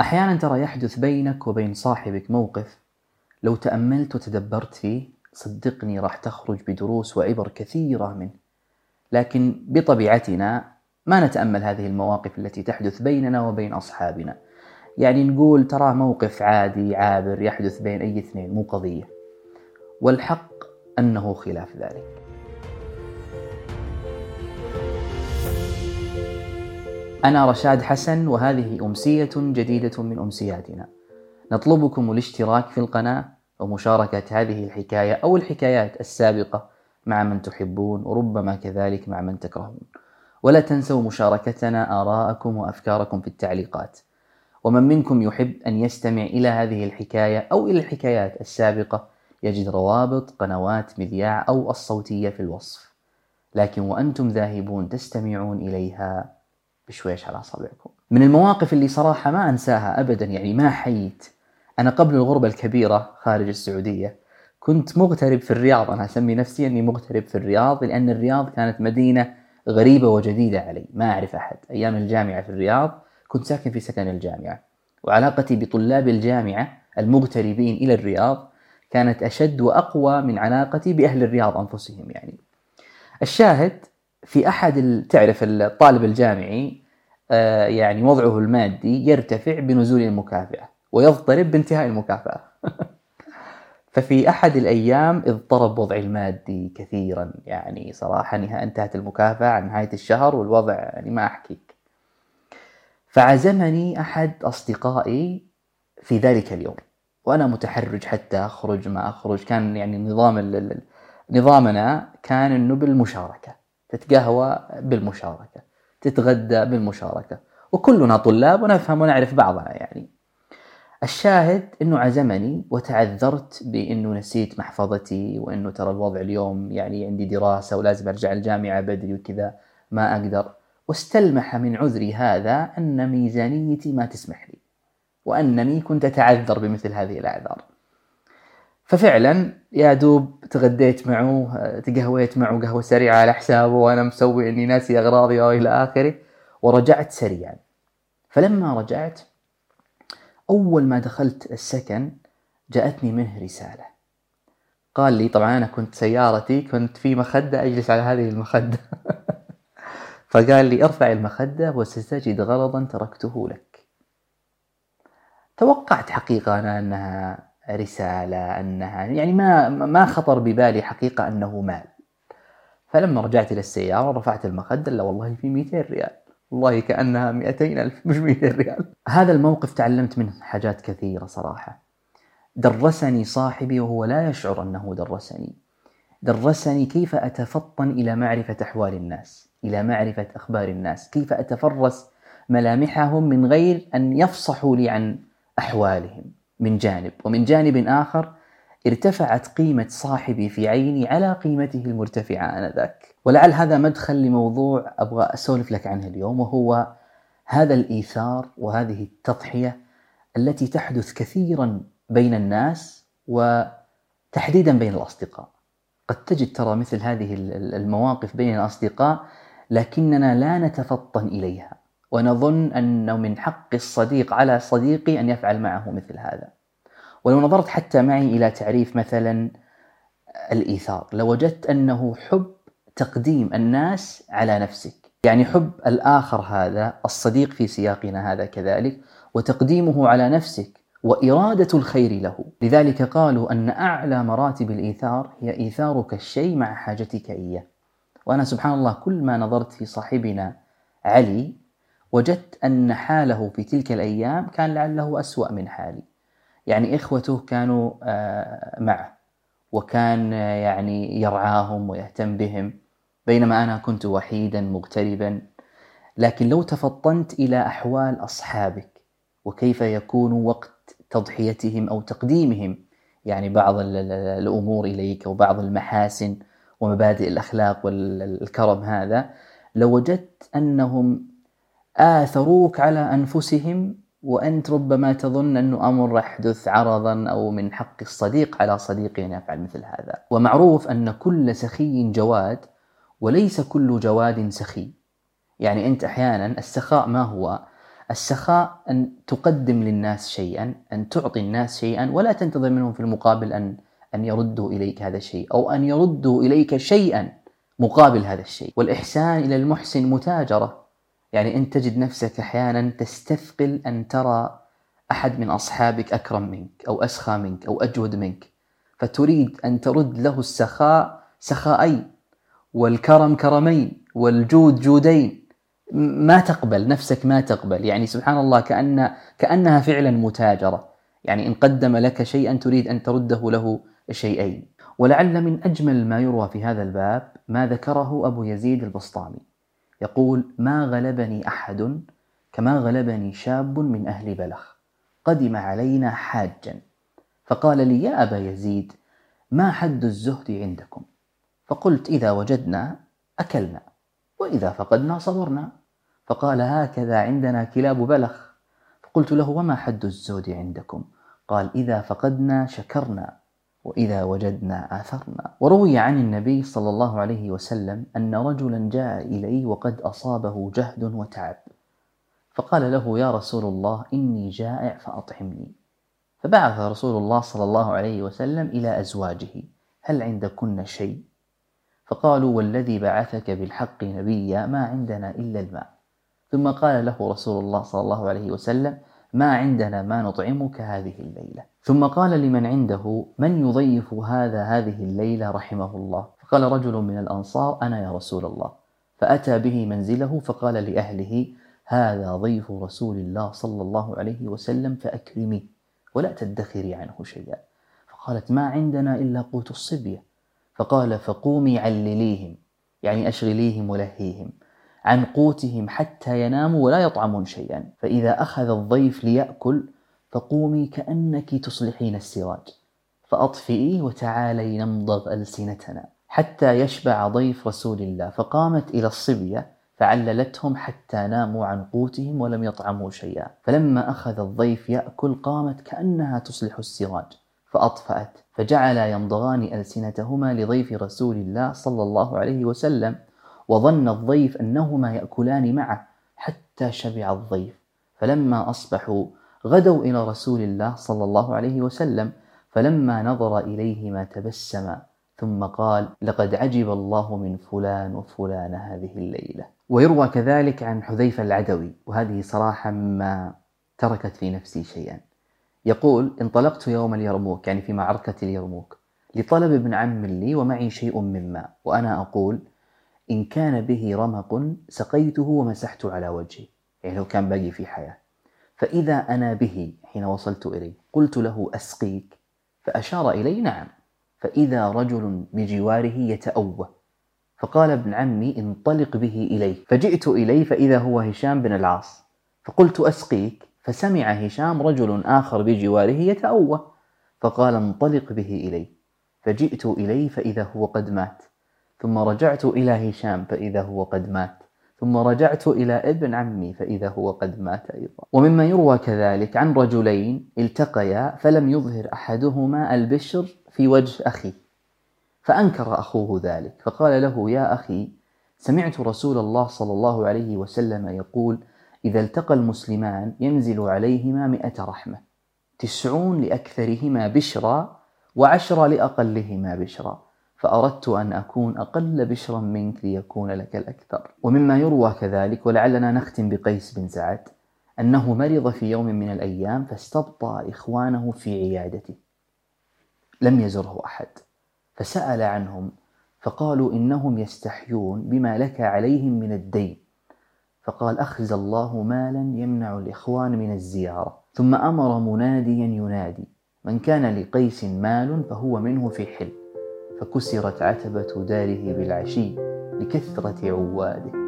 أحيانا ترى يحدث بينك وبين صاحبك موقف لو تأملت وتدبرت فيه صدقني راح تخرج بدروس وعبر كثيرة منه. لكن بطبيعتنا ما نتأمل هذه المواقف التي تحدث بيننا وبين أصحابنا. يعني نقول ترى موقف عادي عابر يحدث بين أي اثنين مو قضية. والحق أنه خلاف ذلك. أنا رشاد حسن وهذه أمسية جديدة من أمسياتنا. نطلبكم الاشتراك في القناة ومشاركة هذه الحكاية أو الحكايات السابقة مع من تحبون وربما كذلك مع من تكرهون. ولا تنسوا مشاركتنا آراءكم وأفكاركم في التعليقات. ومن منكم يحب أن يستمع إلى هذه الحكاية أو إلى الحكايات السابقة يجد روابط قنوات مذياع أو الصوتية في الوصف. لكن وأنتم ذاهبون تستمعون إليها بشويش على أصابعكم من المواقف اللي صراحة ما أنساها أبدا يعني ما حيت أنا قبل الغربة الكبيرة خارج السعودية كنت مغترب في الرياض. أنا أسمي نفسي أني مغترب في الرياض لأن الرياض كانت مدينة غريبة وجديدة علي. ما أعرف أحد. أيام الجامعة في الرياض كنت ساكن في سكن الجامعة. وعلاقتي بطلاب الجامعة المغتربين إلى الرياض كانت أشد وأقوى من علاقتي بأهل الرياض أنفسهم يعني. الشاهد في أحد تعرف الطالب الجامعي يعني وضعه المادي يرتفع بنزول المكافأة ويضطرب بانتهاء المكافأة. ففي أحد الأيام اضطرب وضعي المادي كثيرا يعني صراحة انتهت المكافأة عن نهاية الشهر والوضع يعني ما أحكيك. فعزمني أحد أصدقائي في ذلك اليوم وأنا متحرج حتى أخرج ما أخرج. كان يعني نظام نظامنا كان أنه بالمشاركة تتقهوى بالمشاركة. تتغدى بالمشاركة. وكلنا طلاب ونفهم ونعرف بعضنا يعني. الشاهد إنه عزمني وتعذرت بإنه نسيت محفظتي وإنه ترى الوضع اليوم يعني عندي دراسة ولازم أرجع الجامعة بدري وكذا ما أقدر. واستلمح من عذري هذا أن ميزانيتي ما تسمح لي. وأنني كنت أتعذر بمثل هذه الأعذار. ففعلا يا دوب تغديت معه تقهويت معه قهوة سريعة على حسابه وأنا مسوي إني ناسي أغراضي وإلى آخره ورجعت سريعا. فلما رجعت أول ما دخلت السكن جاءتني منه رسالة. قال لي طبعا أنا كنت سيارتي كنت في مخدة أجلس على هذه المخدة. فقال لي ارفع المخدة وستجد غرضا تركته لك. توقعت حقيقة أنا أنها رسالة أنها يعني ما ما خطر ببالي حقيقة أنه مال. فلما رجعت إلى السيارة رفعت المخدة لا والله في 200 ريال. والله كأنها 200 ألف مش 200 ريال. هذا الموقف تعلمت منه حاجات كثيرة صراحة. درسني صاحبي وهو لا يشعر أنه درسني. درسني كيف أتفطن إلى معرفة أحوال الناس إلى معرفة أخبار الناس. كيف أتفرس ملامحهم من غير أن يفصحوا لي عن أحوالهم. من جانب ومن جانب آخر ارتفعت قيمة صاحبي في عيني على قيمته المرتفعة آنذاك. ولعل هذا مدخل لموضوع أبغى أسولف لك عنه اليوم وهو هذا الإيثار وهذه التضحية التي تحدث كثيرا بين الناس وتحديدا بين الأصدقاء. قد تجد ترى مثل هذه المواقف بين الأصدقاء لكننا لا نتفطن إليها. ونظن أنه من حق الصديق على صديقي أن يفعل معه مثل هذا. ولو نظرت حتى معي إلى تعريف مثلا الإيثار لوجدت أنه حب تقديم الناس على نفسك. يعني حب الآخر هذا الصديق في سياقنا هذا كذلك وتقديمه على نفسك وإرادة الخير له. لذلك قالوا أن أعلى مراتب الإيثار هي إيثارك الشيء مع حاجتك إياه. وأنا سبحان الله كل ما نظرت في صاحبنا علي وجدت أن حاله في تلك الأيام كان لعله أسوأ من حالي. يعني إخوته كانوا آه، معه وكان آه، يعني يرعاهم ويهتم بهم بينما أنا كنت وحيدا مغتربا. لكن لو تفطنت إلى أحوال أصحابك وكيف يكون وقت تضحيتهم أو تقديمهم؟ يعني بعض الأمور إليك وبعض المحاسن ومبادئ الأخلاق والكرم هذا لوجدت أنهم آثروك على أنفسهم وأنت ربما تظن أنه أمر يحدث عرضا أو من حق الصديق على صديقه أن يفعل مثل هذا. ومعروف أن كل سخي جواد وليس كل جواد سخي. يعني أنت أحيانا السخاء ما هو؟ السخاء أن تقدم للناس شيئا أن تعطي الناس شيئا ولا تنتظر منهم في المقابل أن أن يردوا إليك هذا الشيء أو أن يردوا إليك شيئا مقابل هذا الشيء. والإحسان إلى المحسن متاجرة. يعني أنت تجد نفسك أحيانا تستثقل أن ترى أحد من أصحابك أكرم منك أو أسخى منك أو أجود منك. فتريد أن ترد له السخاء سخاءين والكرم كرمين والجود جودين. ما تقبل نفسك ما تقبل. يعني سبحان الله كأن كأنها فعلا متاجرة. يعني إن قدم لك شيئا تريد أن ترده له شيئين. ولعل من أجمل ما يروى في هذا الباب ما ذكره أبو يزيد البسطامي. يقول ما غلبني أحد كما غلبني شاب من أهل بلخ. قدم علينا حاجا. فقال لي يا أبا يزيد ما حد الزهد عندكم؟ فقلت إذا وجدنا أكلنا وإذا فقدنا صبرنا. فقال هكذا عندنا كلاب بلخ. فقلت له وما حد الزهد عندكم؟ قال إذا فقدنا شكرنا. وإذا وجدنا آثرنا. وروي عن النبي صلى الله عليه وسلم أن رجلا جاء إليه وقد أصابه جهد وتعب. فقال له يا رسول الله إني جائع فأطعمني. فبعث رسول الله صلى الله عليه وسلم إلى أزواجه هل عندكن شيء؟ فقالوا والذي بعثك بالحق نبيا ما عندنا إلا الماء. ثم قال له رسول الله صلى الله عليه وسلم ما عندنا ما نطعمك هذه الليلة. ثم قال لمن عنده من يضيف هذا هذه الليلة رحمه الله؟ فقال رجل من الأنصار أنا يا رسول الله. فأتى به منزله فقال لأهله هذا ضيف رسول الله صلى الله عليه وسلم فأكرمي ولا تدخري عنه شيئا. فقالت ما عندنا إلا قوت الصبية. فقال فقومي علليهم يعني أشغليهم ولهيهم. عن قوتهم حتى يناموا ولا يطعمون شيئا. فإذا أخذ الضيف ليأكل فقومي كأنك تصلحين السراج. فأطفئي وتعالي نمضغ ألسنتنا. حتى يشبع ضيف رسول الله. فقامت إلى الصبية فعللتهم حتى ناموا عن قوتهم ولم يطعموا شيئا. فلما أخذ الضيف يأكل قامت كأنها تصلح السراج. فأطفأت فجعل يمضغان ألسنتهما لضيف رسول الله صلى الله عليه وسلم. وظن الضيف أنهما يأكلان معه حتى شبع الضيف. فلما أصبحوا غدوا إلى رسول الله صلى الله عليه وسلم فلما نظر إليهما تبسم ثم قال لقد عجب الله من فلان وفلان هذه الليلة. ويروى كذلك عن حذيفة العدوي وهذه صراحة مما تركت في نفسي شيئا. يقول انطلقت يوم اليرموك يعني في معركة اليرموك لطلب ابن عم لي ومعي شيء من ماء وأنا أقول إن كان به رمق سقيته ومسحت على وجهي. يعني لو كان باقي في حياة. فإذا أنا به حين وصلت إليه قلت له أسقيك فأشار إلي نعم. فإذا رجل بجواره يتأوه. فقال ابن عمي انطلق به إليه فجئت إليه فإذا هو هشام بن العاص. فقلت أسقيك فسمع هشام رجل آخر بجواره يتأوه. فقال انطلق به إليه فجئت إليه فإذا هو قد مات. ثم رجعت إلى هشام فإذا هو قد مات. ثم رجعت إلى ابن عمي فإذا هو قد مات أيضا. ومما يروى كذلك عن رجلين التقيا فلم يظهر أحدهما البشر في وجه أخيه فأنكر أخوه ذلك فقال له يا أخي سمعت رسول الله صلى الله عليه وسلم يقول إذا التقى المسلمان ينزل عليهما مئة رحمة تسعون لأكثرهما بشرا وعشرة لأقلهما بشرا. فأردت أن أكون أقل بشرا منك ليكون لك الأكثر. ومما يروى كذلك ولعلنا نختم بقيس بن سعد أنه مرض في يوم من الأيام فاستبطأ إخوانه في عيادته. لم يزره أحد. فسأل عنهم فقالوا إنهم يستحيون بما لك عليهم من الدين. فقال أخز الله مالا يمنع الإخوان من الزيارة. ثم أمر مناديا ينادي من كان لقيس مال فهو منه في حل فكسرت عتبة داره بالعشي لكثرة عواده.